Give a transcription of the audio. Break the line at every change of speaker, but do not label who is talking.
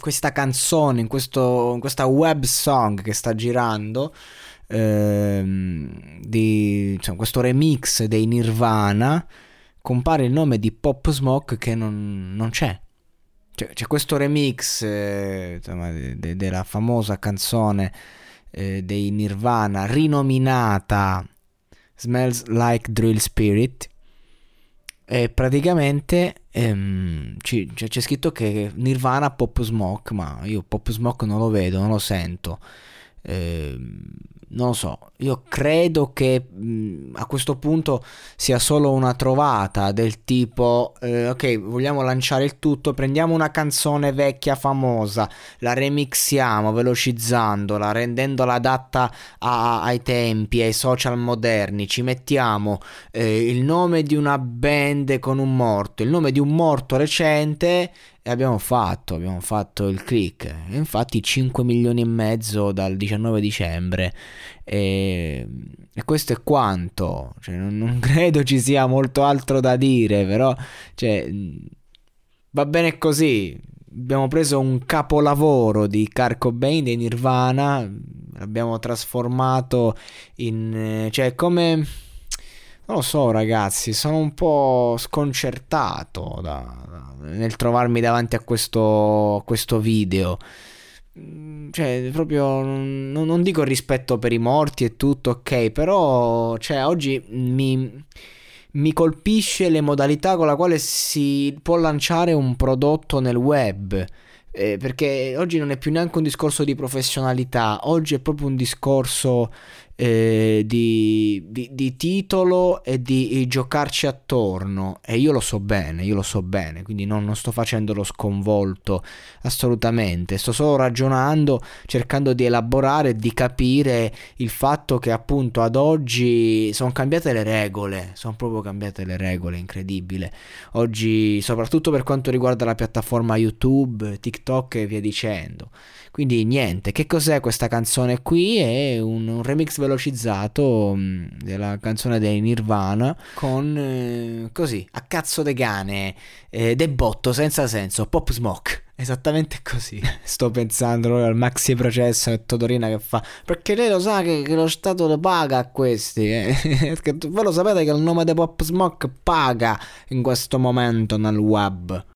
questa canzone, in, questo, in questa web song che sta girando, ehm, di insomma, questo remix dei Nirvana, compare il nome di Pop Smoke che non, non c'è. Cioè, c'è questo remix eh, insomma, de- de- della famosa canzone eh, dei Nirvana rinominata Smells Like Drill Spirit e praticamente ehm, c- c'è scritto che Nirvana Pop Smoke ma io Pop Smoke non lo vedo, non lo sento. Eh, non lo so, io credo che mh, a questo punto sia solo una trovata del tipo, eh, ok, vogliamo lanciare il tutto, prendiamo una canzone vecchia famosa, la remixiamo velocizzandola, rendendola adatta a, ai tempi, ai social moderni, ci mettiamo eh, il nome di una band con un morto, il nome di un morto recente abbiamo fatto, abbiamo fatto il click. Infatti 5 milioni e mezzo dal 19 dicembre. E, e questo è quanto. Cioè, non, non, credo ci sia molto altro da dire, però cioè, va bene così. Abbiamo preso un capolavoro di Kurt Cobain dei Nirvana, l'abbiamo trasformato in... cioè come non lo so ragazzi, sono un po' sconcertato da, da, nel trovarmi davanti a questo, questo video. Mm, cioè, proprio non, non, dico rispetto per i morti e tutto, ok, però cioè, oggi mi, mi colpisce le modalità con la quale si può lanciare un prodotto nel web. Eh, perché oggi non è più neanche un discorso di professionalità, oggi è proprio un discorso eh, di, di, di, titolo e di, giocarci attorno e io lo so bene, io lo so bene, quindi non, non, sto facendo lo sconvolto assolutamente, sto solo ragionando, cercando di elaborare e di capire il fatto che appunto ad oggi sono cambiate le regole, sono proprio cambiate le regole, incredibile. Oggi, soprattutto per quanto riguarda la piattaforma YouTube, TikTok e via dicendo. Quindi niente, che cos'è questa canzone qui? È un, un remix velocizzato mh, mm, della canzone dei Nirvana con eh, così, a cazzo de cane, eh, de botto, senza senso, pop smoke. Esattamente così. Sto pensando al maxi processo e Todorina che fa. Perché lei lo sa che, che lo Stato lo paga a questi. Eh? Voi lo sapete che il nome di Pop Smoke paga in questo momento nel web.